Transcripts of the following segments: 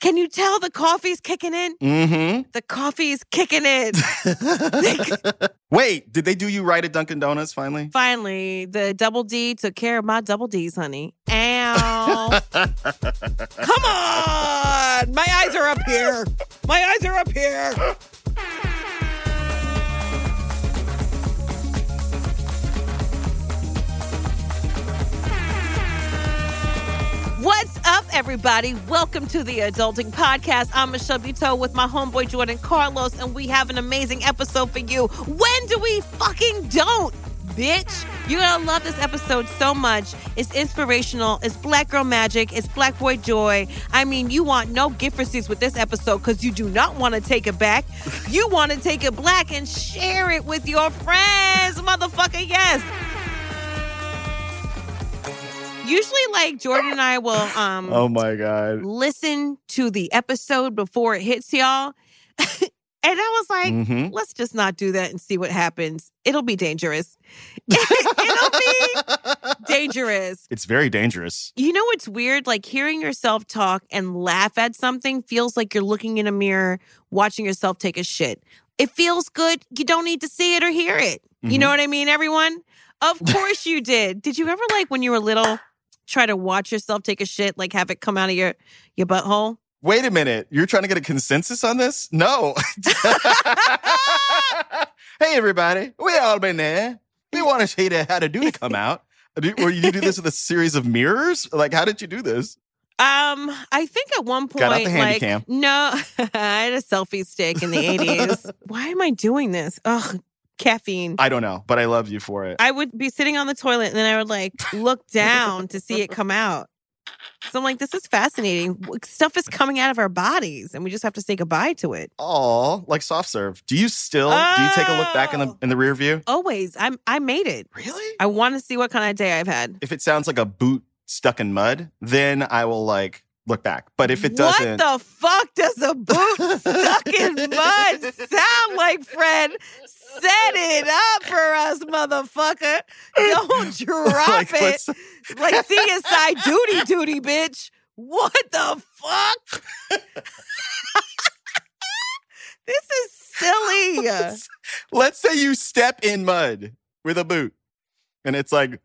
Can you tell the coffee's kicking in? Mm hmm. The coffee's kicking in. Wait, did they do you right at Dunkin' Donuts finally? Finally, the double D took care of my double D's, honey. Ow. Come on! My eyes are up here. My eyes are up here. What's up, everybody? Welcome to the Adulting Podcast. I'm Michelle Buteau with my homeboy Jordan Carlos, and we have an amazing episode for you. When do we fucking don't? Bitch, you're gonna love this episode so much. It's inspirational, it's black girl magic, it's black boy joy. I mean, you want no gift receipts with this episode because you do not want to take it back. You want to take it black and share it with your friends, motherfucker. Yes. Usually, like Jordan and I will um Oh my God. listen to the episode before it hits y'all. and I was like, hmm let's just not do that and see what happens. It'll be dangerous. It'll be dangerous. It's very dangerous. You know what's weird? Like hearing yourself talk and laugh at something feels like you're looking in a mirror, watching yourself take a shit. It feels good. You don't need to see it or hear it. You know what I mean, everyone? Of course you did. Did you ever like when you were little try to watch yourself take a shit, like have it come out of your your butthole? Wait a minute. You're trying to get a consensus on this? No. hey, everybody. We all been there. We want to show you how to do to come out. Or you do this with a series of mirrors? Like, how did you do this? Um, I think at one point, Got out the handy like, cam. no, I had a selfie stick in the 80s. Why am I doing this? Ugh, caffeine. I don't know, but I love you for it. I would be sitting on the toilet and then I would like look down to see it come out. So I'm like, this is fascinating. Stuff is coming out of our bodies and we just have to say goodbye to it. Oh, like soft serve. Do you still do you take a look back in the Oh. in the rear view? Always. I'm I made it. Really? I want to see what kind of day I've had. If it sounds like a boot stuck in mud, then I will like look back. But if it doesn't, what the fuck does a boot stuck in mud sound like, Fred? Set it up for us, motherfucker. Don't drop like, it. Like CSI duty duty, bitch. What the fuck? this is silly. let's say you step in mud with a boot, and it's like,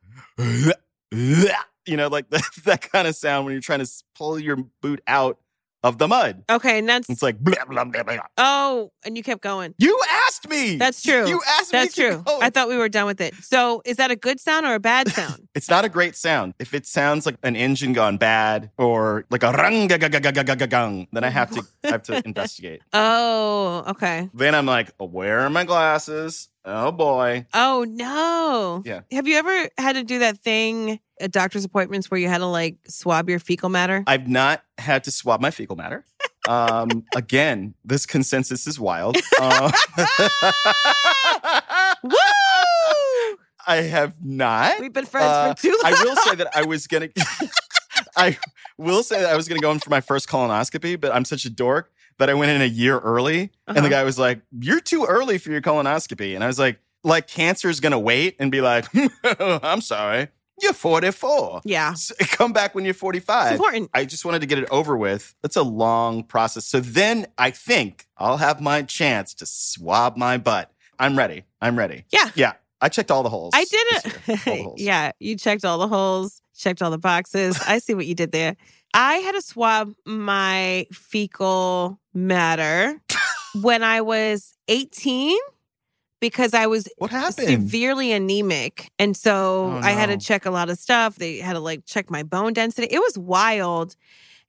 you know, like that, that kind of sound when you're trying to pull your boot out of the mud. Okay, and that's It's like blah blah blah blah. oh, and you kept going. You asked me. That's true. You asked That's me. to true. go. I thought we were done with it. So, is that a good sound or a bad sound? It's not a great sound. If it sounds like an engine gone bad or like a rung gung, then I have to I have to investigate. oh, okay. Then I'm like, where are my glasses? Oh boy. Oh no. Yeah. Have you ever had to do that thing at doctor's appointments where you had to like swab your fecal matter? I've not had to swab my fecal matter. Um, again, this consensus is wild. Uh, Woo! I have not. We've been friends Uh, for too long. I will say that I was gonna. I will say that I was gonna go in for my first colonoscopy, but I'm such a dork that I went in a year early, and the Uh-huh. guy was like, "You're too early for your colonoscopy," and I was like, "Like cancer's gonna wait and be like, I'm sorry, you're 44. Yeah. S- Come back when you're 45." It's important. I just wanted to get it over with. It's a long process. So then I think I'll have my chance to swab my butt. I'm ready. I'm ready. Yeah. Yeah. I checked all the holes. I did this year. All the it. yeah, you checked all the holes, checked all the boxes. I see what you did there. I had to swab my fecal matter when I was 18 because I was What happened? severely anemic. And so Oh, I had to check a lot of stuff. They had to like check my bone density. It was wild.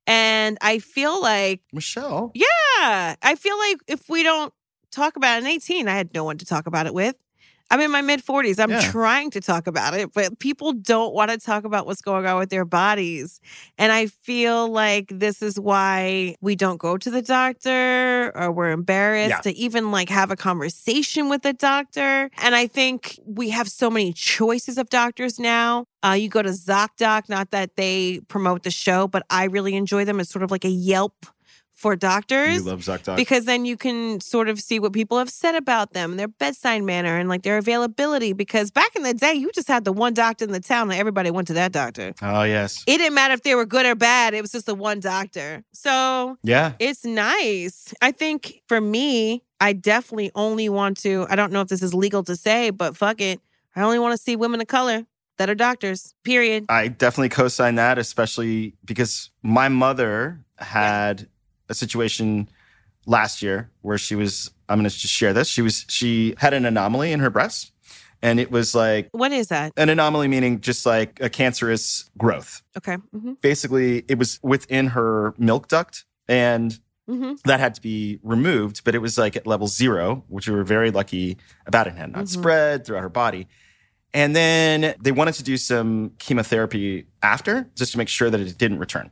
And I feel like, Michelle. yeah, I feel like if we don't talk about it in 18, I had no one to talk about it with. I'm in my mid 40s. I'm Yeah. trying to talk about it, but people don't want to talk about what's going on with their bodies. And I feel like this is why we don't go to the doctor or we're embarrassed Yeah. to even like have a conversation with a doctor. And I think we have so many choices of doctors now. Uh, you go to ZocDoc, not that they promote the show, but I really enjoy them It's sort of like a Yelp for doctors You love ZocDoc. because then you can sort of see what people have said about them, their bedside manner, and like their availability. Because back in the day, you just had the one doctor in the town, and everybody went to that doctor. oh yes. It didn't matter if they were good or bad; it was just the one doctor. So Yeah. it's nice. I think for me, I definitely only want to. I don't know if this is legal to say, but fuck it, I only want to see women of color that are doctors. Period. I definitely co-sign that, especially because my mother had a situation last year where she was. I'm going to just share this. She was she had an anomaly in her breast, and it was like What is that? an anomaly meaning just like a cancerous growth. Okay. hmm Basically, it was within her milk duct, and hmm that had to be removed. But it was like at level zero, which we were very lucky about. It had not Mhm. spread throughout her body. And then they wanted to do some chemotherapy after, just to make sure that it didn't return.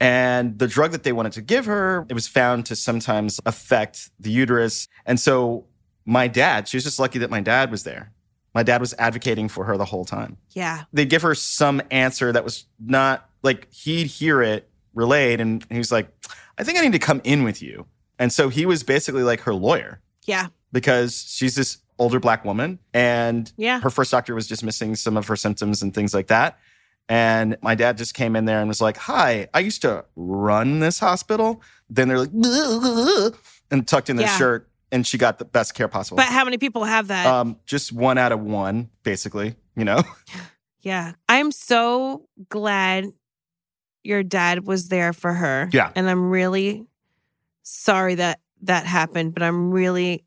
And the drug that they wanted to give her, it was found to sometimes affect the uterus. And so my dad, she was just lucky that my dad was there. My dad was advocating for her the whole time. Yeah. They'd give her some answer that was not like he'd hear it relayed, and he was like, I think I need to come in with you. And so he was basically like her lawyer Yeah. because she's this older black woman and Yeah. her first doctor was dismissing some of her symptoms and things like that. And my dad just came in there and was like, Hi, I used to run this hospital. Then they're like, and tucked in their Yeah. shirt, and she got the best care possible. But how many people have that? um, just one out of one, basically, you know? Yeah. I'm so glad your dad was there for her. Yeah. And I'm really sorry that that happened, but I'm really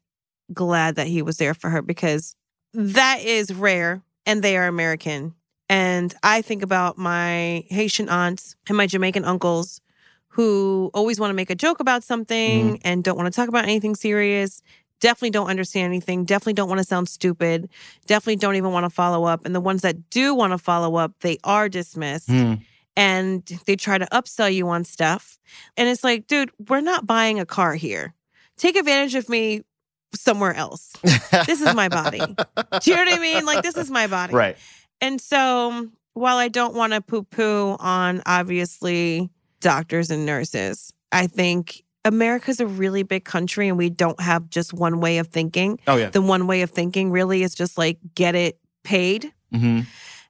glad that he was there for her because that is rare and they are American. And I think about my Haitian aunts and my Jamaican uncles who always want to make a joke about something and don't want to talk about anything serious. Definitely don't understand anything. Definitely don't want to sound stupid. Definitely don't even want to follow up. And the ones that do want to follow up, they are dismissed Hmm. and they try to upsell you on stuff. And it's like, dude, we're not buying a car here. Take advantage of me somewhere else. This is my body. Do you know what I mean? Like, this is my body. right. And so, while I don't want to poo poo on obviously doctors and nurses, I think America's a really big country and we don't have just one way of thinking. Oh, yeah. The one way of thinking really is just like get it paid. hmm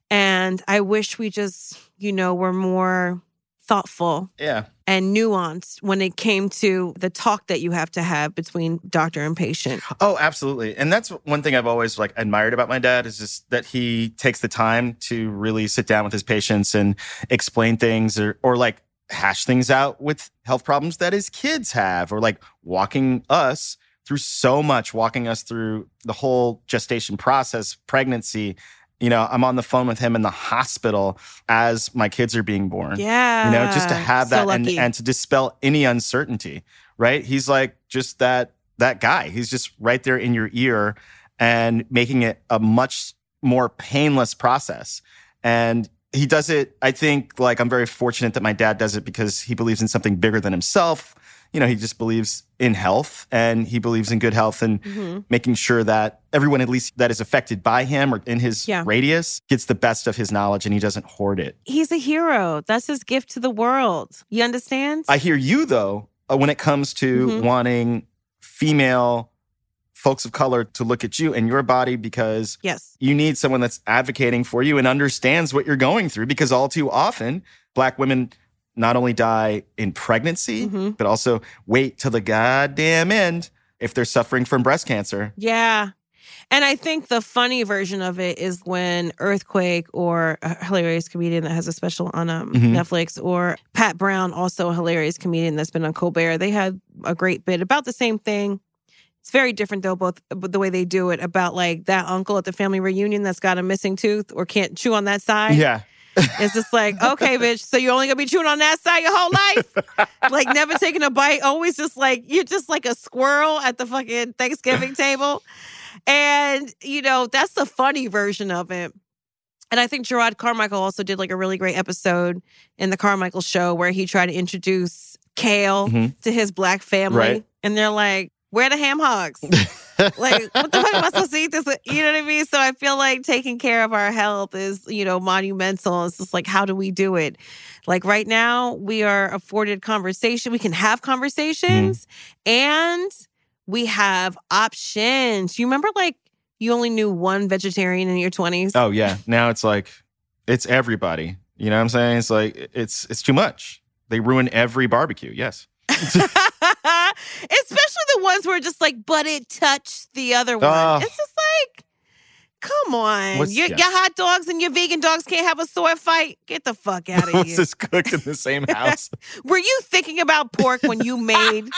And I wish we just, you know, were more thoughtful Yeah. and nuanced when it came to the talk that you have to have between doctor and patient. Oh, absolutely. And that's one thing I've always like admired about my dad is just that he takes the time to really sit down with his patients and explain things or or like hash things out with health problems that his kids have or like walking us through so much, walking us through the whole gestation process, pregnancy. You know, I'm on the phone with him in the hospital as my kids are being born. Yeah. you know just to have So that and, and to dispel any uncertainty right he's like just that that guy he's just right there in your ear and making it a much more painless process and he does it i think like i'm very fortunate that my dad does it because he believes in something bigger than himself you know he just believes in health and he believes in good health and Mhm. making sure that everyone at least that is affected by him or in his Yeah. radius gets the best of his knowledge and he doesn't hoard it He's a hero. That's his gift to the world. You understand? I hear you though uh, when it comes to Mhm. wanting female folks of color to look at you and your body because yes. you need someone that's advocating for you and understands what you're going through because all too often black women not only die in pregnancy Mhm. but also wait till the goddamn end if they're suffering from breast cancer. Yeah. And I think the funny version of it is when Earthquake or a hilarious comedian that has a special on um, Mhm. Netflix or Pat Brown, also a hilarious comedian that's been on Colbert, they had a great bit about the same thing. It's very different though, both the way they do it about like that uncle at the family reunion that's got a missing tooth or can't chew on that side. Yeah. It's just like, okay, bitch, so you're only gonna be chewing on that side your whole life? like never taking a bite, always just like you're just like a squirrel at the fucking Thanksgiving table. and you know that's the funny version of it. And I think Jerrod Carmichael also did like a really great episode in the Carmichael show where he tried to introduce Kale Mhm. to his black family. Right. And they're like, where the ham hogs? like, what the fuck am I supposed to eat this? with?" You know what I mean? So I feel like taking care of our health is, you know, monumental. It's just like, how do we do it? Like right now, we are afforded conversation. We can have mm-hmm. conversations and we have options. You remember like you only knew one vegetarian in your 20s? Oh yeah. Now it's like it's everybody. You know what I'm saying? It's like it's it's too much. They ruin every barbecue. Yes. Especially the ones where just like, but it touched the other one. Oh. It's just like, come on. Your, yeah. your hot dogs and your vegan dogs can't have a sword fight. Get the fuck out of here. this cooked in the same house? Were you thinking about pork when you made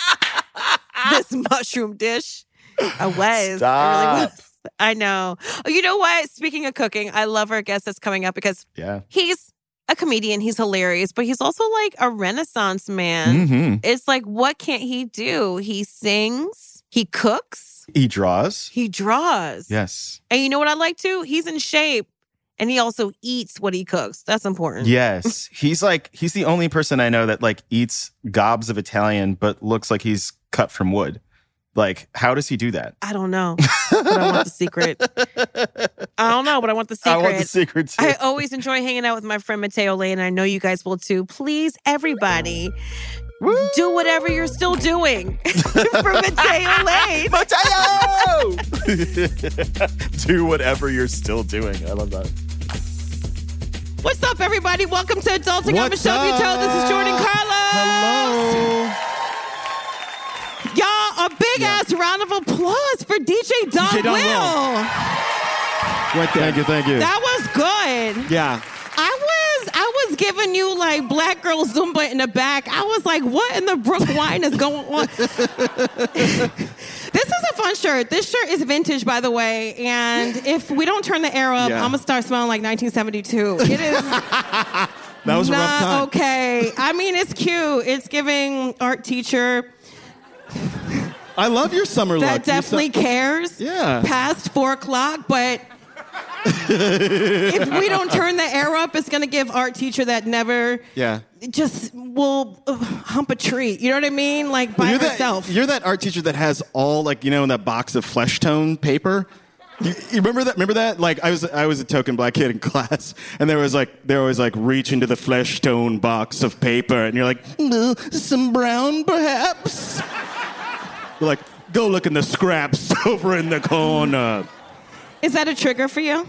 this mushroom dish? I was. I really was. I know. You know what? Speaking of cooking, I love our guest that's coming up because yeah. he's a comedian. He's hilarious, but he's also like a renaissance man. hmm It's like, what can't he do? He sings, he cooks, He draws. he draws. Yes. And you know what I like too? He's in shape and he also eats what he cooks. That's important. Yes. He's like he's the only person I know that like eats gobs of Italian but looks like he's cut from wood. Like, how does he do that? I don't know, but I want the secret. I don't know, but I want the secret. I want the secret too. I always enjoy hanging out with my friend Matteo Lane, and I know you guys will too. Please, everybody, do whatever you're still doing for Matteo Lane. Matteo! do whatever you're still doing. I love that. What's up, everybody? Welcome to Adulting. What's I'm What's Michelle Buteau. This is Jordan? Carlos. Hello. Y'all, a big ass round of applause for DJ Don DJ Don Will. Will. Right there. Thank you. Thank you. That was good. yeah. I was I was giving you like black girl Zumba in the back. I was like, what in the Brook wine is going on? this is a fun shirt. This shirt is vintage, by the way. And if we don't turn the air up, Yeah. I'm gonna start smelling like 1972. It is That was a not rough time. okay. I mean, it's cute. It's giving art teacher I love your summer look. that definitely su- cares. Yeah. Past four o'clock, but. if we don't turn the air up, it's gonna give art teacher that never yeah. just will uh, hump a tree. You know what I mean? Like by you're herself. That, you're that art teacher that has all like you know in that box of flesh tone paper. You, you remember that? Remember that? Like I was, I was a token black kid in class, and there was like, there was always like, reach into the flesh tone box of paper, and you're like, "Uh, some brown, perhaps. You're like, go look in the scraps over in the corner. Is that a trigger for you?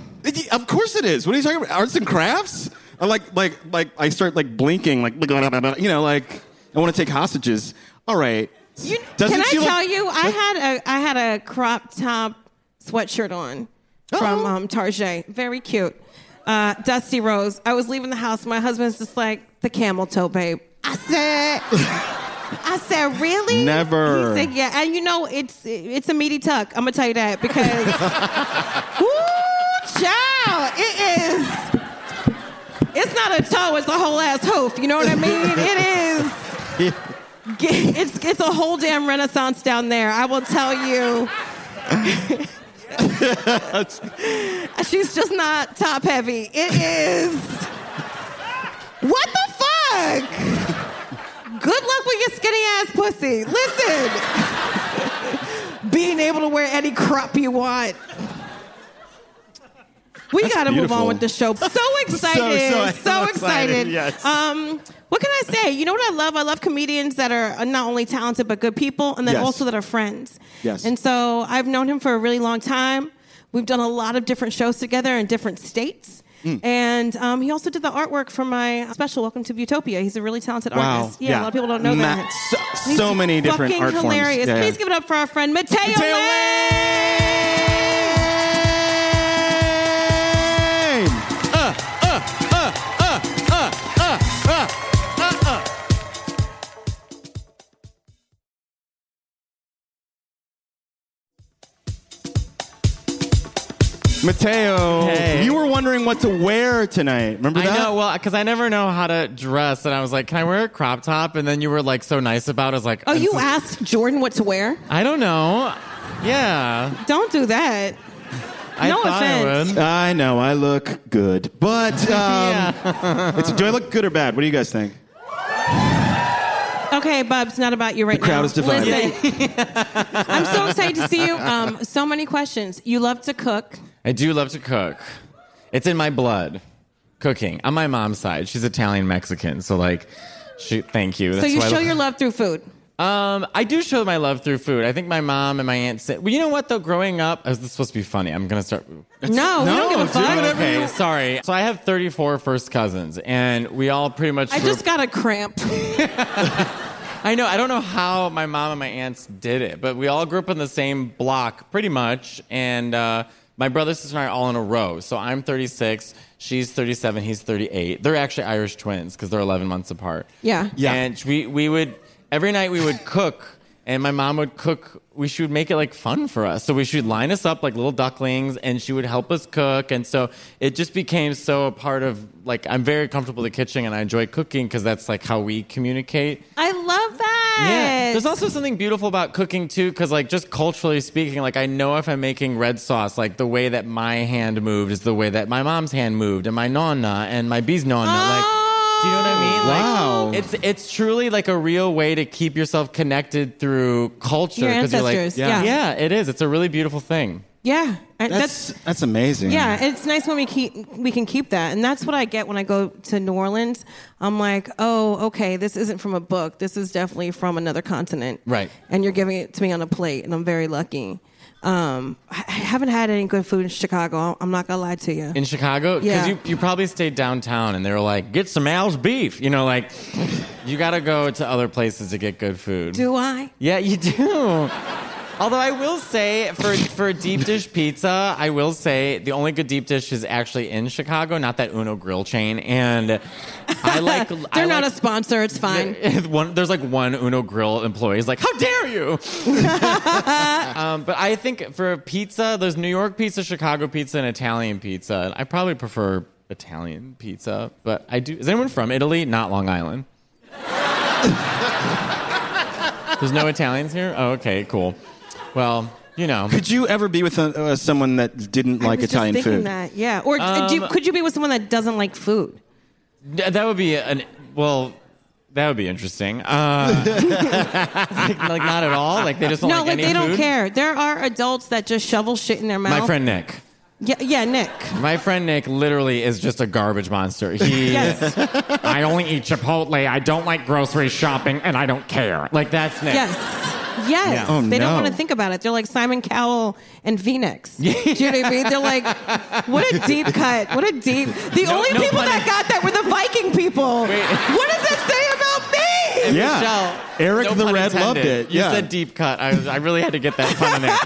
Of course it is. What are you talking about? Arts and crafts? I like, like, like. I start like blinking, like, you know, like I want to take hostages. All right. You, can I tell you? I had a I had a crop top sweatshirt on from Oh. um, Target. Very cute. Uh, Dusty Rose. I was leaving the house. My husband's just like the camel toe, babe. I said. I said, really? Never. He said, yeah. And you know, it's it's a meaty tuck. I'm gonna tell you that because, woo, child, it is. It's not a toe. It's a whole ass hoof. You know what I mean? It is. It's it's a whole damn renaissance down there. I will tell you. She's just not top heavy. It is. What the fuck? Good luck with your skinny ass pussy. Listen. Being able to wear any crop you want. We gotta move on with the show. So excited. So, so- so excited. excited, yes. Um, what can I say? You know what I love? I love comedians that are not only talented but good people, and then Yes. also that are friends. Yes. And so I've known him for a really long time. We've done a lot of different shows together in different states. Hmm. And um, he also did the artwork for my special, Welcome to Utopia. He's a really talented Wow. artist. Yeah, a lot of people don't know Ma- that. So, so many different art forms. hilarious. Yeah, yeah. Please give it up for our friend Matteo, Matteo Lane. Matteo, Hey. you were wondering what to wear tonight. Remember that? I know, well, because I never know how to dress, and I was like, "Can I wear a crop top?" And then you were like so nice about. it. I was like, Oh, you is- asked Jordan what to wear? I don't know. Yeah. Don't do that. I No offense. I. I know I look good, but um, it's, do I look good or bad? What do you guys think? Okay, Bub, it's not about you right The crowd now. is divided. Listen, I'm so excited to see you. Um, so many questions. You love to cook. I do love to cook. It's in my blood. Cooking. On my mom's side, she's Italian Mexican, so like, she. Thank you. So That's you why I show lo- your love through food. Um, I do show my love through food. I think my mom and my aunt said, well, you know what though? Growing up, oh, this is supposed to be funny. I'm gonna start. No, we don't give a fuck. Okay, sorry. So I have 34 first cousins, and we all pretty much. I grew- just got a cramp. I know. I don't know how my mom and my aunts did it, but we all grew up in the same block, pretty much. And uh, my brother, sister, and I are all in a row. So I'm 36, she's 37, he's 38. They're actually Irish twins because they're 11 months apart. Yeah. Yeah. And we we would every night we would cook, and my mom would cook. We she would make it like fun for us. So we should line us up like little ducklings, and she would help us cook. And so it just became so a part of like I'm very comfortable in the kitchen, and I enjoy cooking because that's like how we communicate. I love that. Yeah. There's also something beautiful about cooking too, because like just culturally speaking, like I know if I'm making red sauce, like the way that my hand moved is the way that my mom's hand moved, and my nonna and my bee's nonna. Like, do you know what I mean? Like, oh. Wow. It's it's truly like a real way to keep yourself connected through culture. Your 'cause you're like, ancestors, yeah. yeah. yeah, it is. It's a really beautiful thing. Yeah. That's that's that's amazing. Yeah, it's nice when we keep we can keep that, and that's what I get when I go to New Orleans. I'm like, oh, okay, this isn't from a book. This is definitely from another continent, Right. And you're giving it to me on a plate, and I'm very lucky. Um, I I haven't had any good food in Chicago. I'm not gonna lie to you. In Chicago, because Yeah. you, you probably stayed downtown and they were like, get some Al's beef. You know, like, you got to go to other places to get good food. Do I? Yeah, you do. Although I will say, for for deep dish pizza, I will say the only good deep dish is actually in Chicago, not that Uno Grill chain. And I like. They're I not like, a sponsor. It's fine. one, there's like one Uno Grill employee. He's like, "How dare you!" um, but I think for pizza, there's New York pizza, Chicago pizza, and Italian pizza. I probably prefer Italian pizza, but I do. Is anyone from Italy? Not Long Island. there's no Italians here. Oh, okay, cool. Well, you know. Could you ever be with uh, uh, someone that didn't I like was just Italian thinking food? That, yeah. Or uh, do you, Um, could you be with someone that doesn't like food? Yeah, That would be an well. That would be interesting. Uh, like, like not at all. Like they just don't no, like, like any they don't food? care. There are adults that just shovel shit in their mouth. My friend Nick. Yeah, yeah, Nick. My friend Nick literally is just a garbage monster. He, Yes. I only eat Chipotle. I don't like grocery shopping, and I don't care. Like that's Nick. Yes. Yes. Yeah. Oh, they don't no. want to think about it. They're like Simon Cowell and Phoenix. Do you know what I mean? They're like, what a deep cut. What a deep. The No- only people pun that got that were the Viking people. Wait. What does that me? Yeah. Michelle, Eric no the pun Red loved intended. it. You Yeah. said deep cut. I, was, I really had to get that pun in there.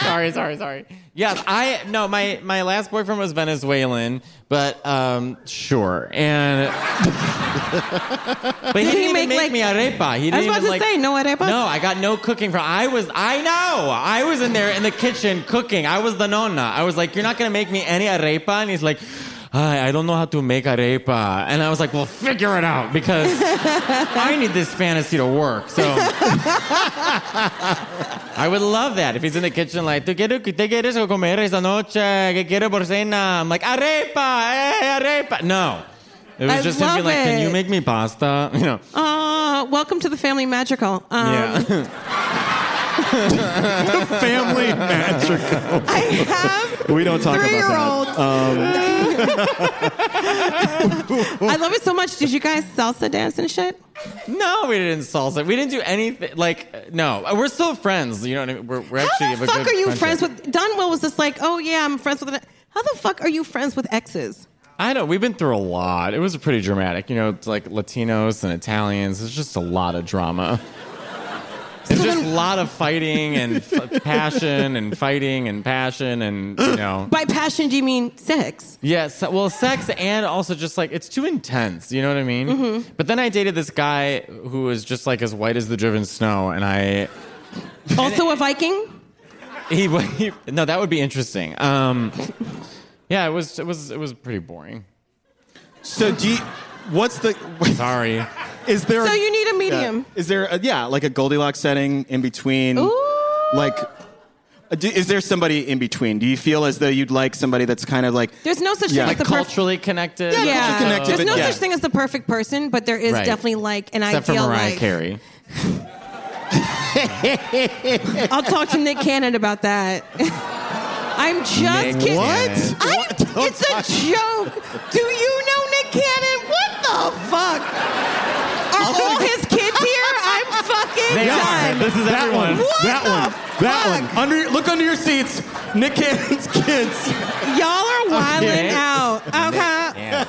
sorry, sorry, sorry. Yes, I no. My my last boyfriend was Venezuelan, but um, sure. And but he Did he didn't even make, make like- me arepa. He didn't I was about even to like. say, no arepas? No, I got no cooking from. I was. I know. I was in there in the kitchen cooking. I was the nonna. I was like, "You're not gonna make me any arepa," and he's like. I I don't know how to make arepa. And I was like, well, figure it out because I need this fantasy to work. So I would love that if he's in the kitchen like, ¿Tú quieres, ¿te quieres comer esta noche? ¿Qué quiere por cena? I'm like, arepa, eh, arepa. No. It was I just him being like, can you make me pasta? You know. Uh, welcome to the family magical. Um, Yeah. The family magical. I have We don't talk three year about olds. Um, I love it so much. Did you guys salsa dance and shit? no, we didn't salsa. We didn't do anything. Like, no. We're still friends. You know what I mean? We're, we're actually How have the a fuck good are you friendship. friends with? Dunwell was just like, oh yeah, I'm friends with. An, how the fuck are you friends with exes? I know we've been through a lot. It was pretty dramatic. You know, it's like Latinos and Italians. It's just a lot of drama. It's just a lot of fighting and f- passion and fighting and passion and you know. By passion, do you mean sex? Yes, well, sex and also just like it's too intense. You know what I mean? Mm-hmm. But then I dated this guy who was just like as white as the driven snow, and I Also a Viking? he, he no, that would be interesting. Um, yeah, it was it was it was pretty boring. so, do you, what's the? Sorry. Is there? So you need a yeah. medium. Is there? A, yeah, like a Goldilocks setting in between. Ooh. Like, uh, do, is there somebody in between? Do you feel as though you'd like somebody that's kind of like There's no such Yeah. thing Like as the perfect. culturally connected. Yeah, Yeah, culturally connected, there's no yeah. such thing as the perfect person, but there is Right. definitely like an Except for ideal Mariah like. Carey. I'll talk to Nick Cannon about that. I'm just Nick kidding. Cannon. I, it's a joke. Do you know Nick Cannon? What the fuck? Are all his kids here? I'm fucking They are. done. This is that everyone. one? What that the one. That fuck? one. Under look under your seats. Nick Cannon's kids. Y'all are wilding Okay. out. Okay.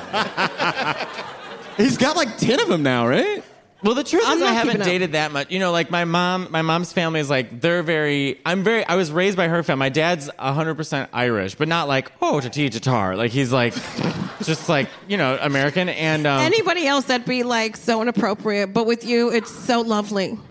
He's got like ten of them now, right? Well, the truth I'm is, I haven't dated that much. You know, like my mom, my mom's family is like they're very. I'm very. I was raised by her family. My dad's 100 percent Irish, but not like oh to tea tatar. Like he's like just like you know American and. Um, Anybody else that'd be like so inappropriate, but with you, it's so lovely.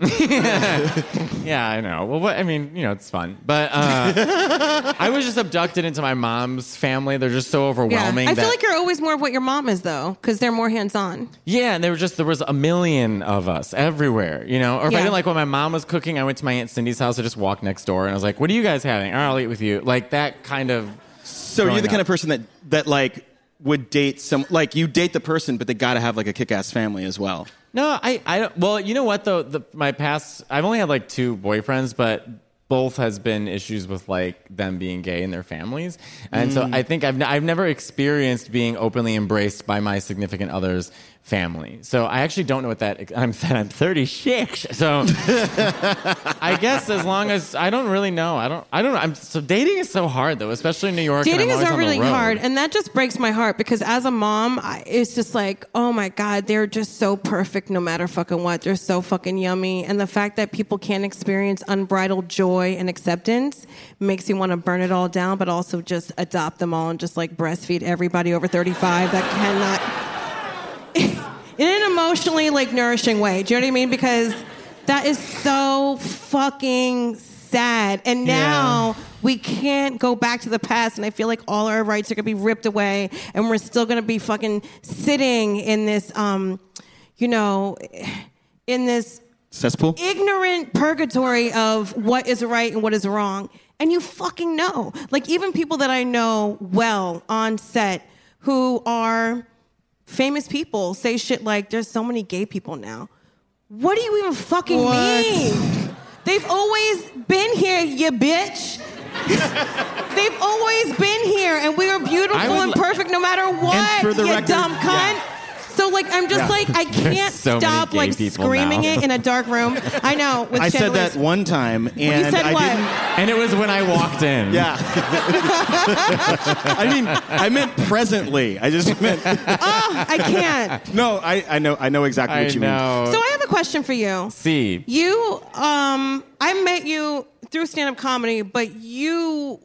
Yeah, I know. Well, what I mean, you know, it's fun, but uh, I was just abducted into my mom's family. They're just so overwhelming. Yeah. I feel like you're always more of what your mom is, though, because they're more hands on. Yeah, and there were just there was a million of us everywhere, you know. Or if Yeah. I didn't like what my mom was cooking, I went to my aunt Cindy's house. I just walked next door, and I was like, "What are you guys having? All right, I'll eat with you." Like that kind of. So you're Growing the kind of person that that like would date some like you date the person, but they got to have like a kick-ass family as well. No, I, I don't. Well, you know what though? The, my past, I've only had like two boyfriends, but both has been issues with like them being gay and their families, and so mm. I think I've n- I've never experienced being openly embraced by my significant other's family. So I actually don't know what that. I'm I'm 36, so I guess as long as I don't really know, I don't I don't. Know. I'm so dating is so hard though, especially in New York. Dating is always not on the really hard, and that just breaks my heart because as a mom, I, it's just like, oh my god, they're just so perfect no matter fucking what. They're so fucking yummy, and the fact that people can't experience unbridled joy and acceptance makes you want to burn it all down, but also just adopt them all and just like breastfeed everybody over thirty five that cannot. In an emotionally like nourishing way. Do you know what I mean? Because that is so fucking sad. And now we can't go back to the past. And I feel like all our rights are gonna be ripped away, and we're still gonna be fucking sitting in this, um, you know, in this Cesspool. ignorant purgatory of what is right and what is wrong. And you fucking know. Like, even people that I know well on set who are famous people say shit like, there's so many gay people now. What do you even fucking What? mean? They've always been here, you bitch. They've always been here, and we are beautiful would and perfect no matter what, you record- dumb cunt. yeah. So like I'm just Yeah. like I can't so many stop gay like people screaming now. it in a dark room. I know. With I said chandeliers. that one time, and you said I what? didn't. And it was when I walked in. Yeah. I mean, I meant presently. I just meant Oh, I can't. no. I, I know. I know exactly I what you mean. know. So I have a question for you. See, You, um, I met you through stand-up comedy, but you,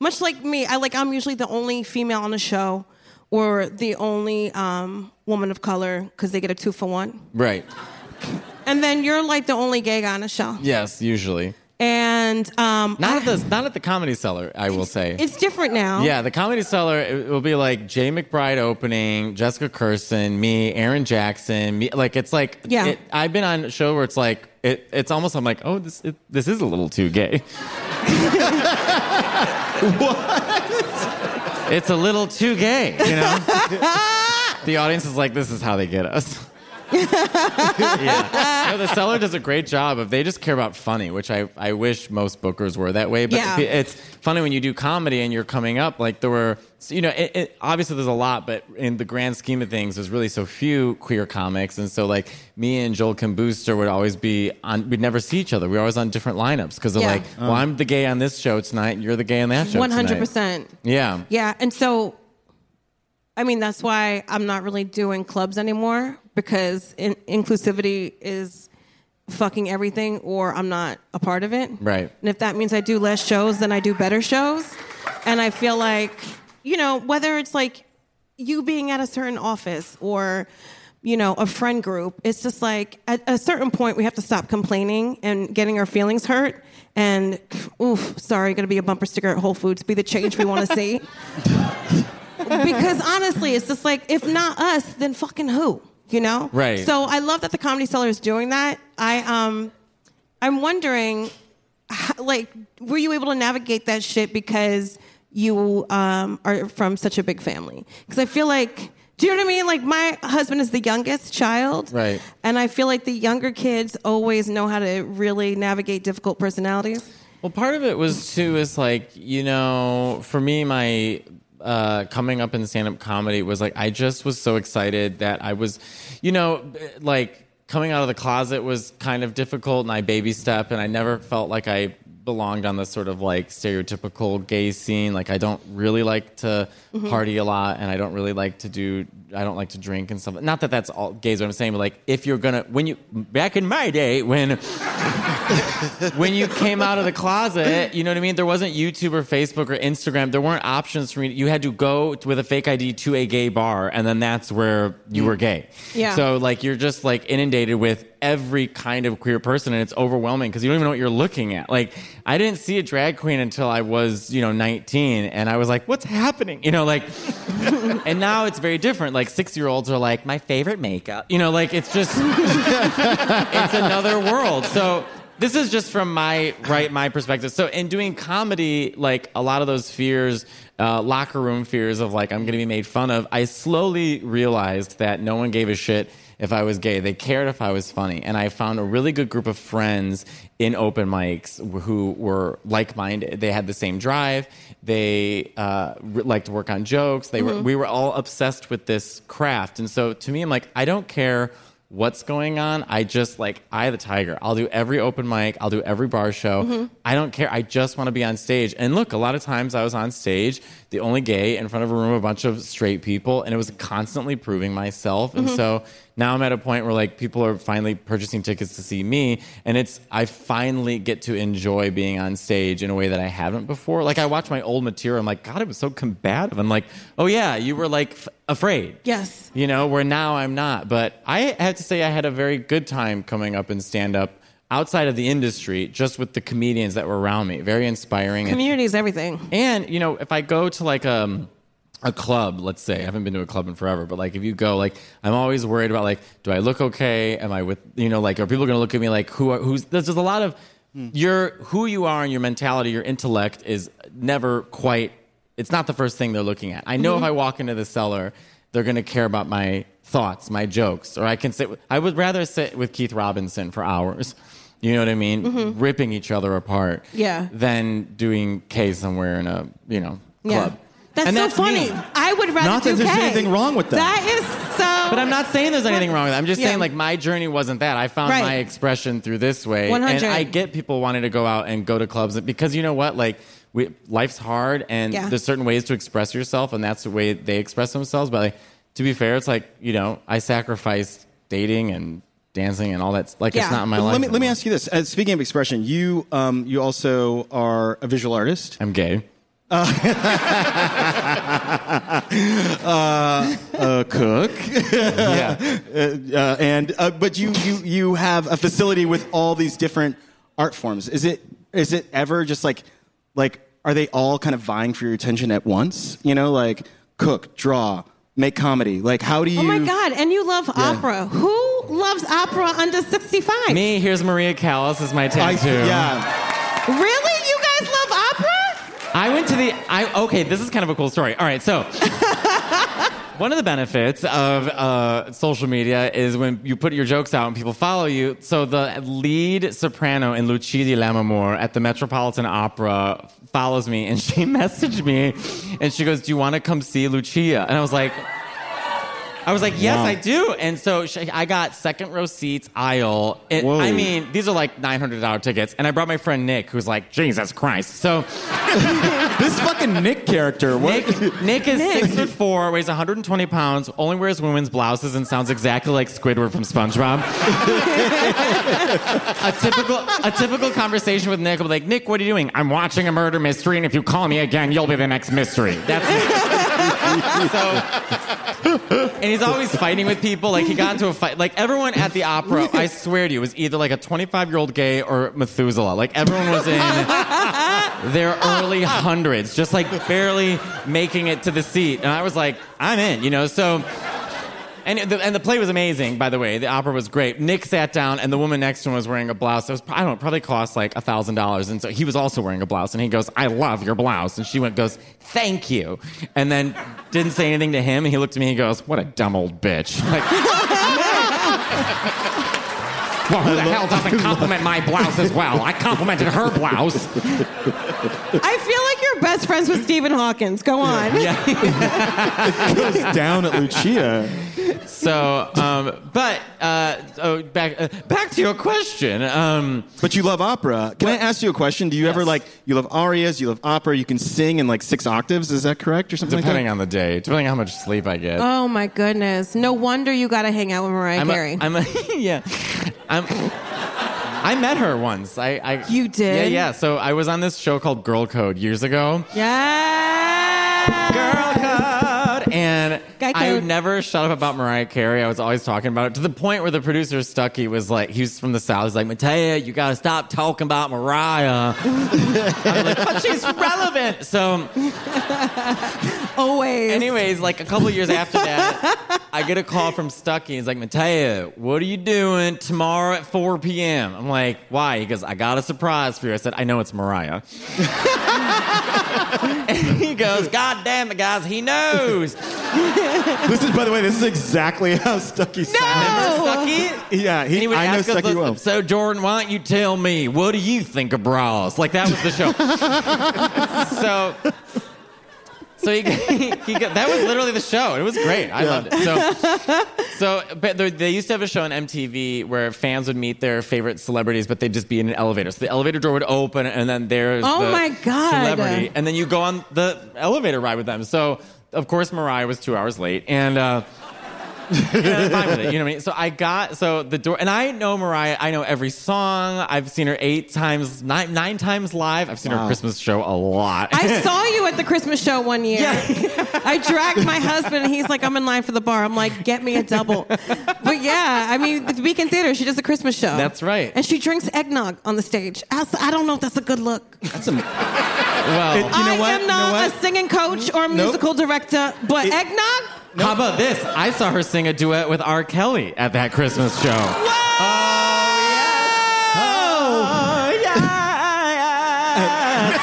much like me, I like I'm usually the only female on the show, or the only um, woman of color because they get a two for one, right? and then you're like the only gay guy on the show, Yes, usually. and um, Not at the not at the comedy cellar. I will say. it's different now. Yeah, the comedy cellar it will be like Jay McBride opening, Jessica Kirson, me, Aaron Jackson, me. Like it's like Yeah. it- I've been on a show where it's like it, it's almost I'm like oh this it, this is a little too gay. It's a little too gay, you know. the audience is like, this is how they get us. yeah. No, the seller does a great job of they just care about funny, which I, I wish most bookers were that way. But Yeah. it's funny when you do comedy and you're coming up. Like there were, you know, it, it, obviously there's a lot, but in the grand scheme of things, there's really so few queer comics, and so like me and Joel Kim Booster would always be on. We'd never see each other. We were always on different lineups because they're Yeah. like, well, I'm the gay on this show tonight, and you're the gay on that show. One hundred tonight." percent. Yeah. Yeah, and so, I mean, that's why I'm not really doing clubs anymore because in- inclusivity is fucking everything, or I'm not a part of it. Right. And if that means I do less shows, then I do better shows. And I feel like, you know, whether it's like you being at a certain office or you know a friend group it's just like at a certain point we have to stop complaining and getting our feelings hurt and oof sorry gonna be a bumper sticker at whole foods be the change we want to see. Because honestly it's just like if not us then fucking who you know? Right. so i love that the comedy cellar is doing that. I um i'm wondering like, were you able to navigate that shit because you um, are from such a big family? Because I feel like. Do you know what I mean? Like my husband is the youngest child, Right. And I feel like the younger kids always know how to really navigate difficult personalities. Well, part of it was too is like you know, for me, my uh, coming up in stand up comedy was like I just was so excited that I was, you know, like coming out of the closet was kind of difficult, and I baby step, and I never felt like I belonged on the sort of like stereotypical gay scene. Like I don't really like to mm-hmm. party a lot, and I don't really like to do. I don't like to drink and stuff. Not that that's all gays. What I'm saying, but like if you're gonna when you back in my day when when you came out of the closet, you know what I mean? There wasn't YouTube or Facebook or Instagram. There weren't options for me. You had to go with a fake ID to a gay bar, and then that's where you mm. were gay. Yeah. So like you're just like inundated with every kind of queer person, and it's overwhelming because you don't even know what you're looking at. Like I didn't see a drag queen until I was you know 19, and I was like, what's happening? You know, like. and now it's very different. Like six year olds are like my favorite makeup. You know, like it's just it's another world. So this is just from my right my perspective. So in doing comedy, like a lot of those fears, uh, locker room fears of like I'm to be made fun of, I slowly realized that no one gave a shit if I was gay. They cared if I was funny, and I found a really good group of friends in open mics who were like minded. They had the same drive. They uh, liked to work on jokes. They were we were all obsessed with this craft, and so to me, I'm like I don't care what's going on. I just like I the tiger. I'll do every open mic. I'll do every bar show. I don't care. I just want to be on stage. And look, a lot of times I was on stage, the only gay in front of a room of a bunch of straight people, and it was constantly proving myself. And mm-hmm. so now I'm at a point where like people are finally purchasing tickets to see me, and it's I finally get to enjoy being on stage in a way that I haven't before. Like I watch my old material, I'm like, God, it was so combative. I'm like, oh yeah, you were like f- afraid Yes. you know, where now I'm not. But I have to say, I had a very good time coming up in stand up outside of the industry, just with the comedians that were around me. Very inspiring. And, Community is everything. and, you know, if I go to like um, a club, let's say, I haven't been to a club in forever, but like if you go, like, I'm always worried about like, do I look okay? Am I with, you know, like, are people going to look at me like, who are, who's, there's just a lot of, your, who you are and your mentality, your intellect is never quite, it's not the first thing they're looking at. I know if I walk into the cellar, they're going to care about my thoughts, my jokes, or I can sit. With, I would rather sit with Keith Robinson for hours. You know what I mean? Mm-hmm. Ripping each other apart. Yeah. Than doing K somewhere in a you know Yeah. club. That's And so that's funny. me. I would rather Not that there's K. anything wrong with that. That is so. But I'm not saying there's anything wrong with that. I'm just Yeah. saying like my journey wasn't that. I found Right. my expression through this way. 100. And I get people wanting to go out and go to clubs because you know what? Like we, life's hard and Yeah. there's certain ways to express yourself and that's the way they express themselves. But like, to be fair, it's like, you know, I sacrificed dating and dancing and all that. Like Yeah. it's not my Let life. me let me ask you this. Uh, speaking of expression, you um, you also are a visual artist, I'm gay. a cook, yeah. uh, and uh, but you you you have a facility with all these different art forms. Is it is it ever just like like are they all kind of vying for your attention at once? You know, like cook, draw, make comedy. Like how do you? Oh my God! And you love opera. Who loves opera under sixty-five? Me, here's Maria Callas is my I, tattoo. yeah. Really? You guys love opera? I went to the. I okay. This is kind of a cool story. All right, so. One of the benefits of uh, social media is when you put your jokes out and people follow you. So the lead soprano in Lucia di Lammermoor at the Metropolitan Opera follows me, and she messaged me, and she goes, "Do you want to come see Lucia?" And I was like, I was like, yes, Wow. I do. And so she, I got second row seats, aisle. It, I mean, these are like $900 tickets. And I brought my friend Nick, who's like, Jesus Christ. So This fucking Nick character. What? Nick, Nick is Nick. six foot four, weighs 120 pounds, only wears women's blouses, and sounds exactly like Squidward from SpongeBob. a typical a typical conversation with Nick will be like, Nick, what are you doing? I'm watching a murder mystery, and if you call me again, you'll be the next mystery. That's. So. And he's always fighting with people. Like he got into a fight. Like everyone at the opera, I swear to you, was either like a 25 year old gay or Methuselah. Like everyone was in their early hundreds, just like barely making it to the seat. And I was like, I'm in, you know? So And the, and the play was amazing, by the way. The opera was great. Nick sat down, and the woman next to him was wearing a blouse that was, I don't know, probably cost like $1,000. And so he was also wearing a blouse. And he goes, I love your blouse. And she went, goes, thank you. And then didn't say anything to him. And he looked at me and he goes, what a dumb old bitch. Like, well, who the hell doesn't compliment my blouse as well? I complimented her blouse. I feel like you're best friends with Stephen Hawkins. Go on. Yeah. goes down at Lucia. So, um, but uh, oh, back uh, back to your question. Um, But you love opera. Can I ask you a question? Do you ever like you love arias? You love opera. You can sing in like six octaves. Is that correct or something depending like on the day, depending on how much sleep I get. Oh my goodness. No wonder you got to hang out with Mariah I'm Carey. A, I'm a, yeah. I'm. I met her once. I, I You did? Yeah, yeah. So I was on this show called Girl Code years ago. yeah. Girl Code, and I never shut up about Mariah Carey. I was always talking about it to the point where the producer Stucky was like, he was from the south. He's like, Matea, you got to stop talking about Mariah. I was like, but she's relevant. So. Always. Anyways, like a couple years after that, I get a call from Stucky. He's like, Matea, what are you doing tomorrow at 4 p.m.? I'm like, why? He goes, I got a surprise for you. I said, I know it's Mariah. and he goes, God damn it, guys, he knows. That? This is, by the way, this is exactly how Stucky sounds. Remember Stucky? Yeah, he he, would I know ask us, Stucky the- well. So, Jordan, why don't you tell me, what do you think of bras? Like, that was the show. so, so he, he, got, that was literally the show. It was great. I loved it. So, so but they- they used to have a show on MTV where fans would meet their favorite celebrities, but they'd just be in an elevator. So the elevator door would open, and then there's Oh the my God. celebrity, and then you go on the elevator ride with them. So, of course, Mariah was two hours late, and. Uh, yeah, I'm fine with it. You know what I mean? So I got so the door, and I know Mariah. I know every song. I've seen her eight times, nine nine times live. I've seen her Wow. Christmas show a lot. I saw you at the Christmas show one year. Yeah. I dragged my husband, and he's like, "I'm in line for the bar." I'm like, "Get me a double." But yeah, I mean, the Beacon Theater, she does the Christmas show. That's right. And she drinks eggnog on the stage. I don't know if that's a good look. That's a, well, It- You know I what? am You know not what? a singing coach or a musical director, but eggnog. How about this? I saw her sing a duet with R. Kelly at that Christmas show. Oh yes.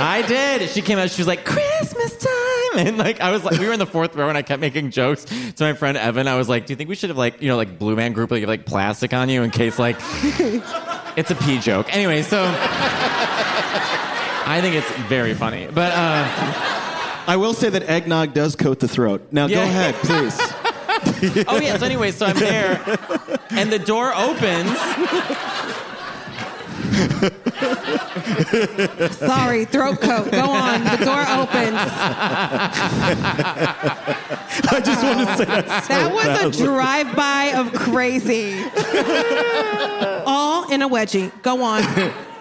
I did. She came out. She was like Christmas time, and like I was like, we were in the fourth row, and I kept making jokes to my friend Evan. I was like, "Do you think we should have like you know like Blue Man Group like like plastic on you in case like it's a pee joke?" Anyway, so I think it's very funny, but. uh I will say that eggnog does coat the throat. Now go Yeah. ahead, please. Oh yeah. So anyway, so I'm there, and the door opens. Sorry, throat coat. Go on. The door opens. I just want to say that. so That was badly. a drive-by of crazy. All in a wedgie. Go on.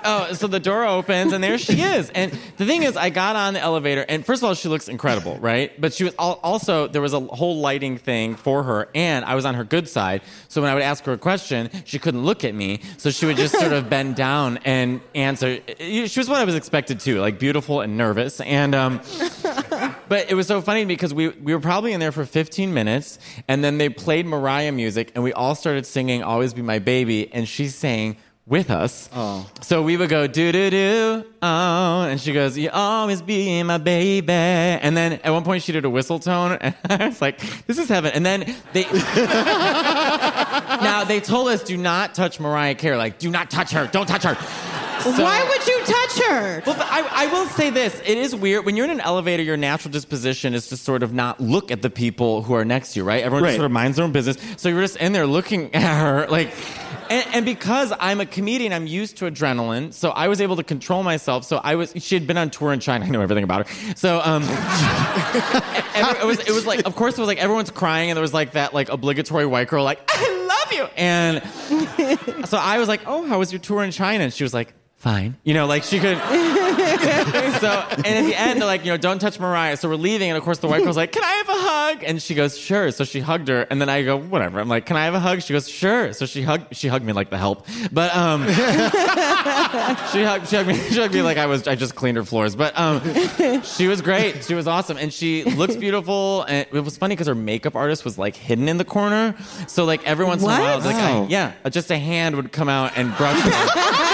Oh, so the door opens and there she is. And the thing is, I got on the elevator, and first of all, she looks incredible, right? But she was al- also there was a whole lighting thing for her, and I was on her good side. So when I would ask her a question, she couldn't look at me, so she would just sort of bend down and answer. She was what I was expected to, like beautiful and nervous, and um. But it was so funny because we, we were probably in there for 15 minutes, and then they played Mariah music, and we all started singing "Always Be My Baby," and she sang with us. Oh. So we would go do do do oh, and she goes, "You always be my baby," and then at one point she did a whistle tone, and I was like, "This is heaven." And then they now they told us, "Do not touch Mariah Carey. Like, do not touch her. Don't touch her." So- Why would you touch her? well, I, I will say this. It is weird. When you're in an elevator, your natural disposition is to sort of not look at the people who are next to you, right? Everyone just Right. sort of minds their own business. So you're just in there looking at her. like, and, and because I'm a comedian, I'm used to adrenaline. So I was able to control myself. So I was, she had been on tour in China. I know everything about her. So, um, every- it was, it was like, of course, it was like everyone's crying and there was like that like obligatory white girl, like, I love you. And so I was like, oh, how was your tour in China? And she was like, fine. You know, like she could. so, and at the end, they're like, you know, don't touch Mariah. So we're leaving, and of course, the white girl's like, can I have a hug?" And she goes, "Sure." So she hugged her, and then I go, "Whatever." I'm like, "Can I have a hug?" She goes, "Sure." So she hugged she hugged me like the help, but um, she hugged she hugged me she hugged me like I was I just cleaned her floors, but um, she was great. She was awesome, and she looks beautiful. And it was funny because her makeup artist was like hidden in the corner, so like every once in a while, like I, yeah, just a hand would come out and brush her.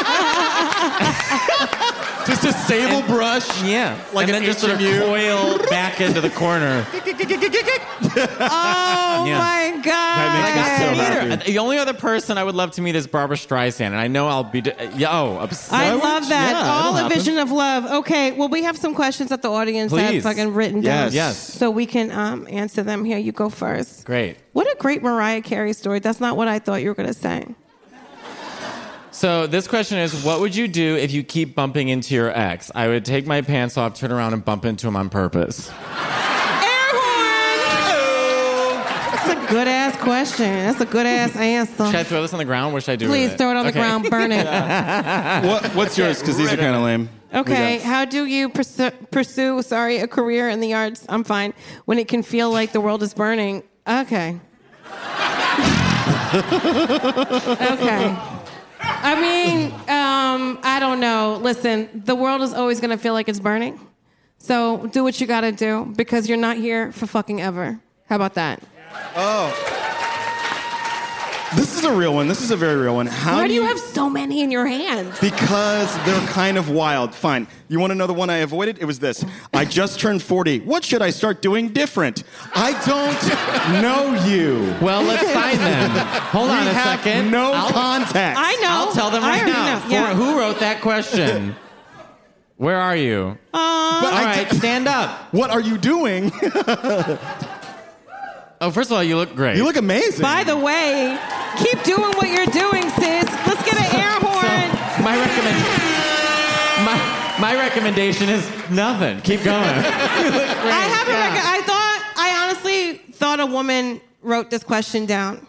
Just a sable brush. Yeah, Like and an then just sort of HMU. coil back into the corner. Oh Yeah. my god! That makes me so happy. The only other person I would love to meet is Barbra Streisand, and I know I'll be. d- Yo, obsessed. I love that. yeah, All it'll a happen. vision of love. Okay, well, we have some questions that the audience had Please. fucking written down. Yes. Yes. So we can um, answer them here. You go first. Great. What a great Mariah Carey story. That's not what I thought you were going to say. So this question is: What would you do if you keep bumping into your ex? I would take my pants off, turn around, and bump into him on purpose. Air horn! That's a good ass question. That's a good ass answer. Should I throw this on the ground? What should I do? Please with it? throw it on the Okay. ground, burn it. What, what's yours? Because these are kind of lame. Okay, how do you pursue, pursue, sorry, a career in the arts? I'm fine. When it can feel like the world is burning. Okay. okay. I mean, um, I don't know. Listen, the world is always going to feel like it's burning. So do what you got to do because you're not here for fucking ever. How about that? This is a real one. This is a very real one. How Why do you have so many in your hands? Because they're kind of wild. Fine. You want to know the one I avoided? It was this. I just turned 40. What should I start doing different? I don't know you. Well, let's find them. Hold on we a have second. no I'll, context. I know. I'll tell them I right already now. know. For- Yeah. who wrote that question? Where are you? Um, but All I right, d- stand up. what are you doing? Oh, first of all, you look great. you look amazing. By the way, keep doing what you're doing, sis. Let's get an air So, horn. my recommend my my recommendation is nothing. Keep going. I have a rec- I thought I honestly thought a woman wrote this question down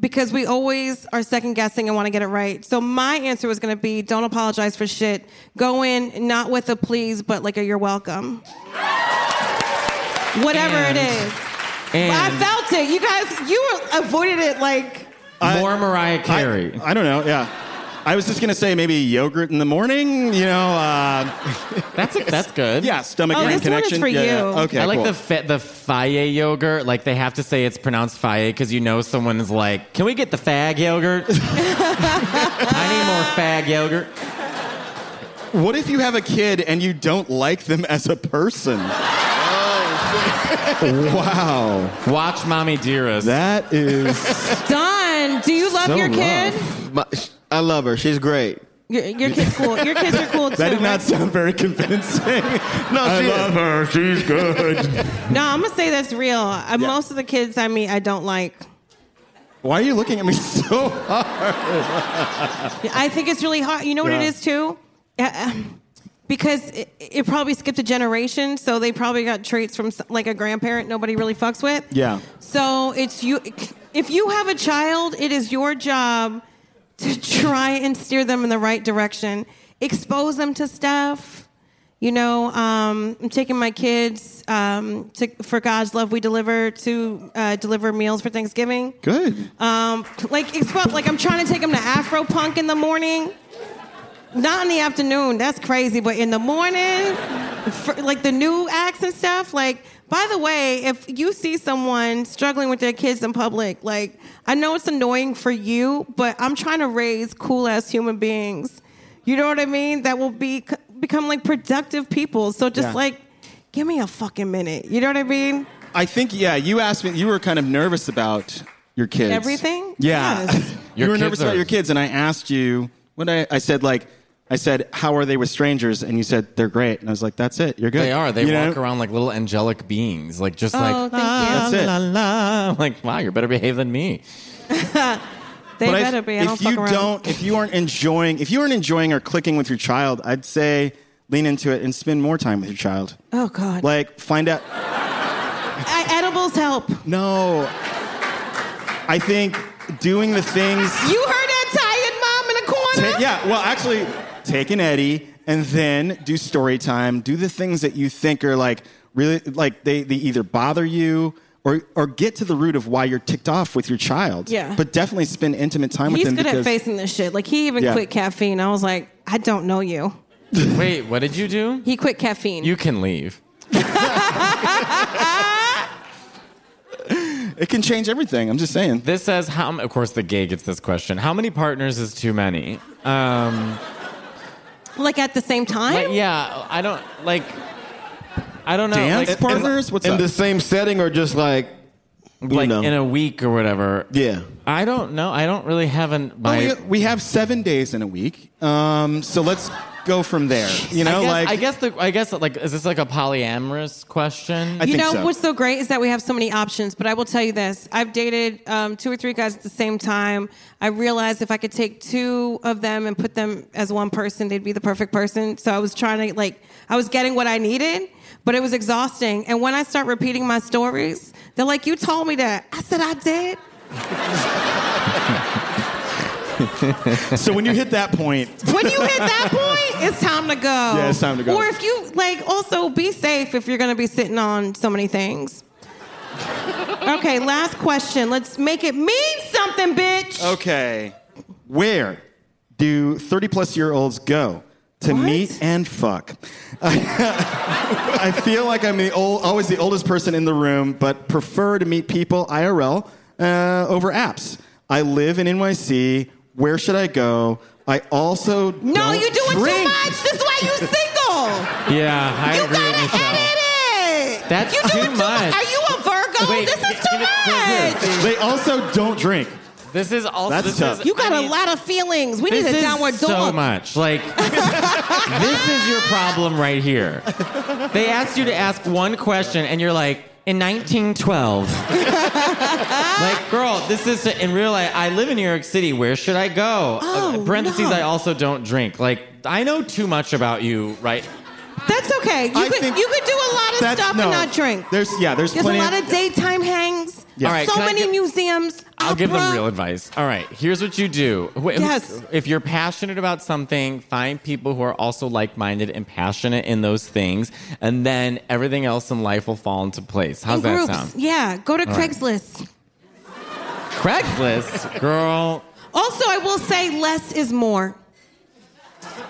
because we always are second guessing and want to get it right. So my answer was going to be don't apologize for shit. Go in not with a please but like a you're welcome. Whatever And- it is. And I felt it. You guys you avoided it like more Mariah I, Carey. I don't know. Yeah. I was just gonna say maybe yogurt in the morning. You know. Uh, that's that's good. yeah. Stomach Oh, brain this one is connection. for yeah, yeah. you. Okay. I like cool. the fa- the Fage yogurt. Like they have to say it's pronounced Faye because you know someone is like, "Can we get the fag yogurt? I need more fag yogurt." What if you have a kid and you don't like them as a person? wow. Watch Mommy Dearest. That is. Don, do you love So your kid? My, I love her. She's great. Your, your kid's cool. Your kids are cool too. That did not right? sound very convincing. No, I she love her. She's good. No, I'm gonna say that's real. Uh, Most of the kids I meet, I don't like. Why are you looking at me so hard? I think it's really hard. You know what it Yeah. is too, Uh, because it, it probably skipped a generation, so they probably got traits from like a grandparent nobody really fucks with. Yeah. So it's you. If you have a child, it is your job to try and steer them in the right direction. Expose them to stuff. You know, um, I'm taking my kids um, to, for God's Love We Deliver to uh, deliver meals for Thanksgiving. Good. Um, like expo- like I'm trying to take them to Afropunk in the morning. Not in the afternoon. That's crazy. But in the morning, for, like the new acts and stuff. Like, by the way, if you see someone struggling with their kids in public, like I know it's annoying for you, but I'm trying to raise cool ass human beings. You know what I mean? That will be become like productive people. So just Yeah. like, give me a fucking minute. You know what I mean? I think, yeah, you asked me, you were kind of nervous about your kids. Everything? Yeah. Yes. you were kids nervous about your kids, and I asked you, when I, I said, like, I said, how are they with strangers? And you said, they're great. And I was like, that's it. You're good. They are. They You walk know? around like little angelic beings, like just Oh, like thank la, you. That's it. la, la. I'm like, wow, you're better behaved than me. They But better if, be. I don't if you fuck around. don't, if you aren't enjoying, if you aren't enjoying or clicking with your child, I'd say lean into it and spend more time with your child. Oh God. Like, find out. I, edibles help. No. I think doing the things. You heard that tired mom in the corner? Ta- yeah, well, actually, take an Eddie and then do story time. Do the things that you think are like really like they they either bother you. Or, or get to the root of why you're ticked off with your child. Yeah. But definitely spend intimate time with them. He's good because at facing this shit. Like he even Yeah. quit caffeine. I was like, I don't know you. Wait, what did you do? He quit caffeine. You can leave. it can change everything. I'm just saying. This says how. Of course, the gay gets this question. How many partners is too many? Um, like at the same time. like, yeah, I don't like. I don't know. Dance like, partners? What's in up? the same setting or just like, you like know. in a week or whatever. yeah. I don't know. I don't really have an. Well, My, we, we have seven days in a week, um, so let's go from there. You know, I guess, like I guess the I guess like is this like a polyamorous question? I you think know so. what's so great is that we have so many options. But I will tell you this: I've dated um, two or three guys at the same time. I realized if I could take two of them and put them as one person, they'd be the perfect person. So I was trying to like, I was getting what I needed, but it was exhausting. And when I start repeating my stories, they're like, "You told me that." I said, "I did." so when you hit that point, When you hit that point, it's time to go. Yeah, it's time to go. Or if you like, also be safe if you're going to be sitting on so many things. okay, last question. Let's make it mean something, bitch. okay, where do 30 plus year olds go to What? meet and fuck? I feel like I'm the old, always the oldest person in the room, but prefer to meet people IRL uh, over apps. I live in NYC. Where should I go? I also No, don't No, you're doing drink. too much. This is why you're single. yeah, I you agree with gotta Michelle. edit it. That's you doing too much. Are you a Virgo? Wait, this is give too it- here, much. here. They also don't drink. This is also That's this tough. Is, You got I a mean, lot of feelings. We need This a is downward so dog. much. Like, this is your problem right here. They asked you to ask one question, and you're like, in 1912. like, girl, this is in real life. I live in New York City. Where should I go? Oh, Uh, parentheses. no. I also don't drink. Like, I know too much about you, right? That's okay. You I could think you could do a lot of That's stuff no. and not drink. There's yeah. There's, There's a plenty. lot of, of daytime hangs. Yeah. All right, so can I many get- museums. I'll give them opera. real advice. All right, here's what you do. Wh- Yes. If you're passionate about something, find people who are also like minded and passionate in those things, and then everything else in life will fall into place. How's In that groups. sound? Yeah, go to All right. Craigslist. Craigslist, girl. Also, I will say less is more.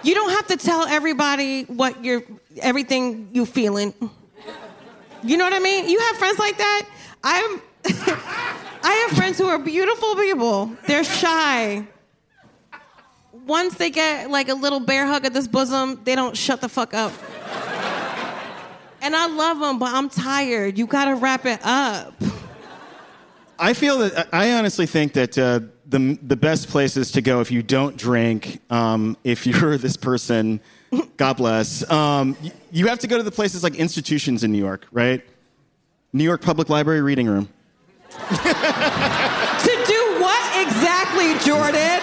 You don't have to tell everybody what you're everything you feeling. You know what I mean? You have friends like that? I'm I have friends who are beautiful people. They're shy. Once they get like a little bear hug at this bosom, they don't shut the fuck up. And I love them, but I'm tired. You gotta wrap it up. I feel that I honestly think that uh, the the best places to go if you don't drink, um, if you're this person, God bless, um, you have to go to the places like institutions in New York, right? New York Public Library reading room. to do what exactly, Jordan?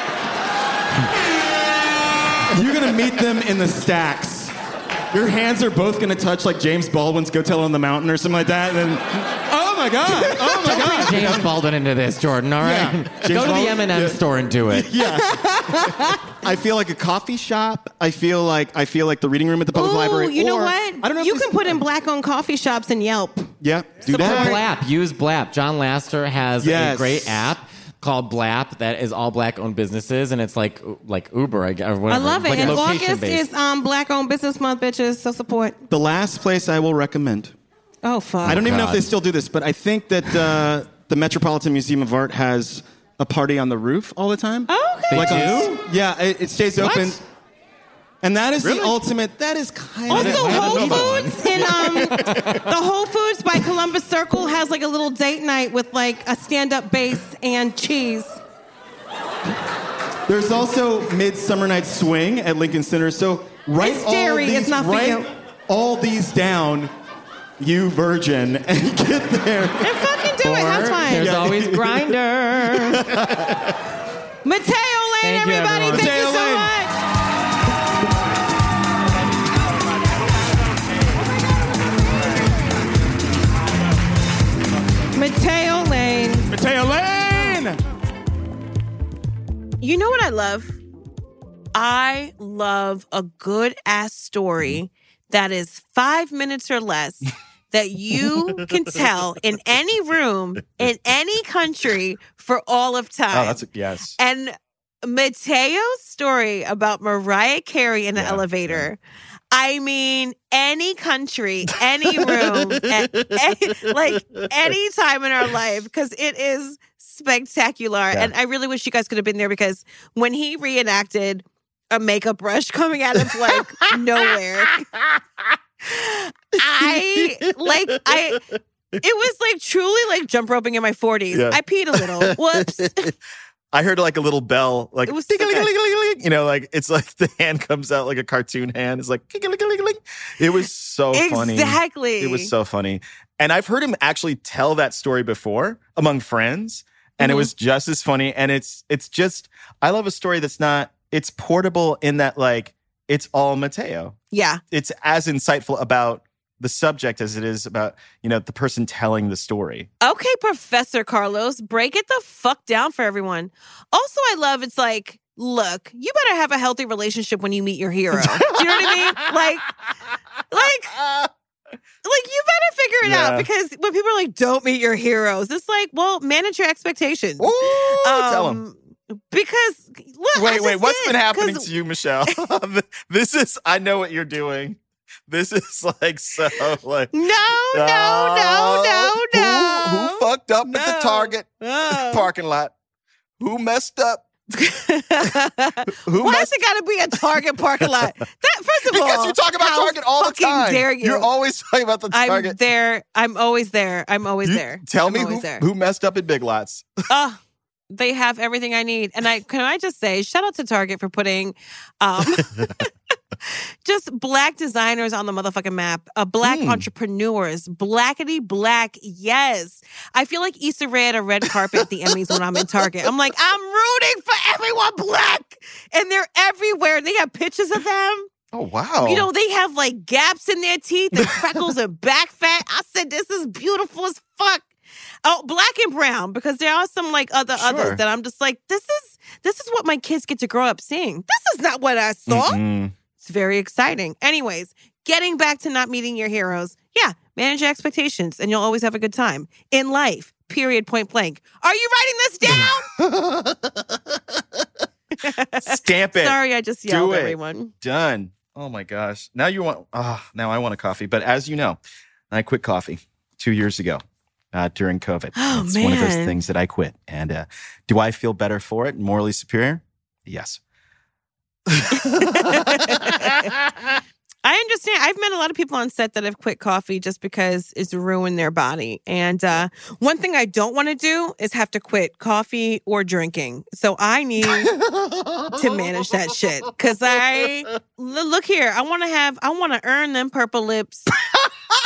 You're gonna meet them in the stacks. Your hands are both gonna touch like James Baldwin's "Go Tell on the Mountain" or something like that. And then, my god, oh my god. bring James Baldwin into this, Jordan. All right, Yeah. go James to the Baldwin- M&M yeah. store and do it. Yeah. I feel like a coffee shop. I feel like I feel like the reading room at the public Ooh, library. you know or- what? I don't know. if You this- can put in black-owned coffee shops and Yelp. Yeah, do Or that. Blap. Use Blap. John Laster has Yes. a great app called Blap that is all black-owned businesses, and it's like like Uber, I guess. Or I whatever. love it. Like and August location-based. is um, Black-owned business month, bitches. So support. The last place I will recommend. Oh fuck. I don't even know if they still do this, but I think that uh, the Metropolitan Museum of Art has a party on the roof all the time. Oh, okay. Like do? on- yeah, it, it stays What? open. And that is Really? the ultimate. That is kind Also, of. I don't Whole Foods in um, the Whole Foods by Columbus Circle has like a little date night with like a stand-up bass and cheese. There's also Midsummer Night Swing at Lincoln Center. So write It's all dairy, these, it's not for write you. all these down, you virgin, and get there. And fucking do it. Have Or fun. There's always Grindr. Matteo Lane, Thank everybody. everyone. Thank Matteo you so Lane. much. Matteo Lane. Matteo Lane. You know what I love? I love a good ass story that is five minutes or less that you can tell in any room in any country for all of oh, time. Oh, that's a, yes. And Matteo's story about Mariah Carey in the Yeah, elevator. I mean, any country, any room, at like any time in our life, because it is spectacular. Yeah. And I really wish you guys could have been there because when he reenacted a makeup brush coming out of like nowhere, I like I. It was like truly like jump roping in my 40s. Yeah. I peed a little. Whoops. I heard like a little bell, like It so you know, like it's like the hand comes out like a cartoon hand. It's like it was so funny. Exactly. It was so funny, and I've heard him actually tell that story before among friends, and it Mhm. was just as funny. And it's it's just I love a story that's not it's portable in that like it's all Matteo. Yeah. It's as insightful about the subject as it is about you know the person telling the story. Okay, Professor Carlos, break it the fuck down for everyone. Also, I love it's like, look, you better have a healthy relationship when you meet your hero. Do you know what I mean? Like, like, like you better figure it out because when people are like, don't meet your heroes, it's like, well, manage your expectations. Ooh, tell um, him. Because look, Wait, wait, what's did, been happening to you, Michelle? this is, I know what you're doing. This is like so like. No, no, no, no, no. Who, who fucked up at the Target No. parking lot? Who messed up? Who Why messed it got to be a Target parking lot? That first of all, Because you talk about Target all the time. Dare you? You're always talking about the Target. I'm there. I'm always there. I'm always You- there. Tell I'm me who, there. who messed up at Big Lots. Oh, they have everything I need. And I can I just say, shout out to Target for putting um just black designers on the motherfucking map. Uh, black Mm. entrepreneurs. Blackety black. Yes. I feel like Issa Rae at a red carpet at the Emmys when I'm in Target. I'm like, I'm rooting for everyone black. And they're everywhere. They have pictures of them. Oh wow! You know, they have like gaps in their teeth and freckles and back fat. I said, this is beautiful as fuck. Oh, black and brown, because there are some like other Sure. others that I'm just like, this is this is what my kids get to grow up seeing. This is not what I saw. Mm-mm. It's very exciting. Anyways, getting back to not meeting your heroes. Yeah, manage your expectations and you'll always have a good time in life. Period. Point blank. Are you writing this down? Stamp it. Sorry, I just yelled it. everyone. Done. Oh my gosh. Now you want. Ah, now I want a coffee. But as you know, I quit coffee two years ago uh, during COVID. Oh, it's one of those things that I quit. And uh, do I feel better for it? Morally superior? Yes. I understand. I've met a lot of people on set that have quit coffee just because it's ruined their body. And uh, one thing I don't want to do is have to quit coffee or drinking. So I need to manage that shit. Cause I look here, I want to have, I want to earn them purple lips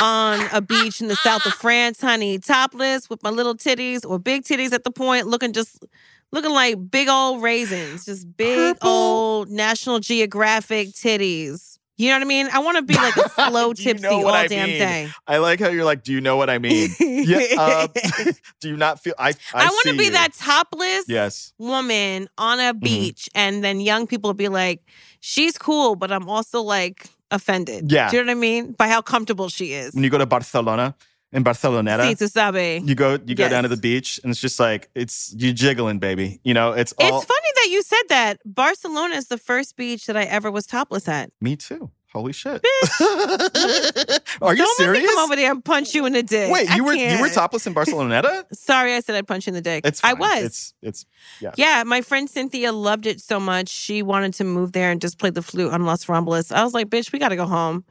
on a beach in the south of France, honey, topless with my little titties or big titties at the point, looking just looking like big old raisins, just big Purple? old National Geographic titties. You know what I mean? I want to be like a slow tipsy all I damn mean? day. I like how you're like, do you know what I mean? yeah. Uh, do you not feel? I. I, I, want to be you. that topless Yes. woman on Mm-hmm. a beach, and then young people be like, "She's cool," but I'm also like offended. Yeah. do you know what I mean? By how comfortable she is. When you go to Barcelona in Barceloneta, Sí, tú sabes. you go you go down to the beach and it's just like it's you jiggling, baby. You know, it's all It's funny that you said that. Barcelona is the first beach that I ever was topless at. me too. Holy shit. Are you Don't serious? come over there and punch you in the dick. Wait, you were you were can't. topless in Barceloneta? Sorry, I said I'd punch you in the dick. It's I was. It's it's yeah. Yeah, my friend Cynthia loved it so much. She wanted to move there and just play the flute on Los Rombolus. I was like, bitch, we got to go home.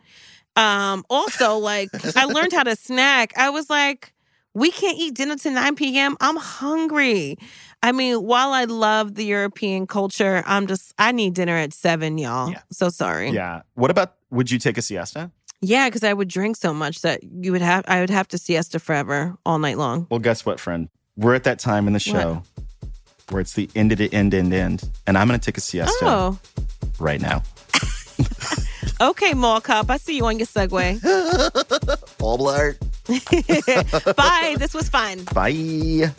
Um, also, like, I learned how to snack. I was like, we can't eat dinner till 9 p.m. I'm hungry. I mean, while I love the European culture, I'm just, I need dinner at seven, y'all. Yeah. So sorry. Yeah. What about would you take a siesta? Yeah, because I would drink so much that you would have, I would have to siesta forever all night long. Well, guess what, friend? We're at that time in the show where it's the end to end end end, and I'm gonna take a siesta Oh, right now. Okay, mall cop. I see you on your Segway. All blur. Bye. This was fun. Bye.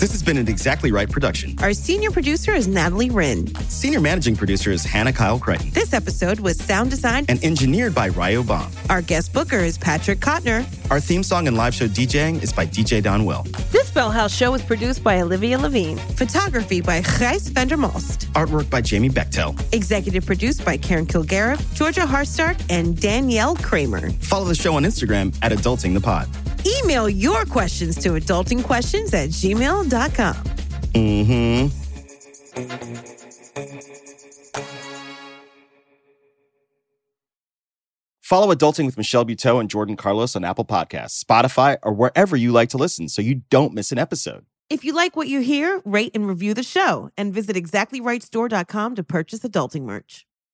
This has been an Exactly Right production. Our senior producer is Natalie Wren. Senior managing producer is Hannah Kyle Crichton. This episode was sound designed And engineered by Ryo Baum. Our guest booker is Patrick Kotner. Our theme song and live show DJing is by DJ Don Will. This Bell House show is produced by Olivia Levine. Photography by Gijs Vandermost. Artwork by Jamie Bechtel. Executive produced by Karen Kilgariff, Georgia Hardstark, and Danielle Kramer. Follow the show on Instagram at Adulting the Pod. Email your questions to adultingquestions at gmail.com. Mm-hmm. Follow Adulting with Michelle Buteau and Jordan Carlos on Apple Podcasts, Spotify, or wherever you like to listen so you don't miss an episode. If you like what you hear, rate and review the show and visit exactlyrightstore.com to purchase adulting merch.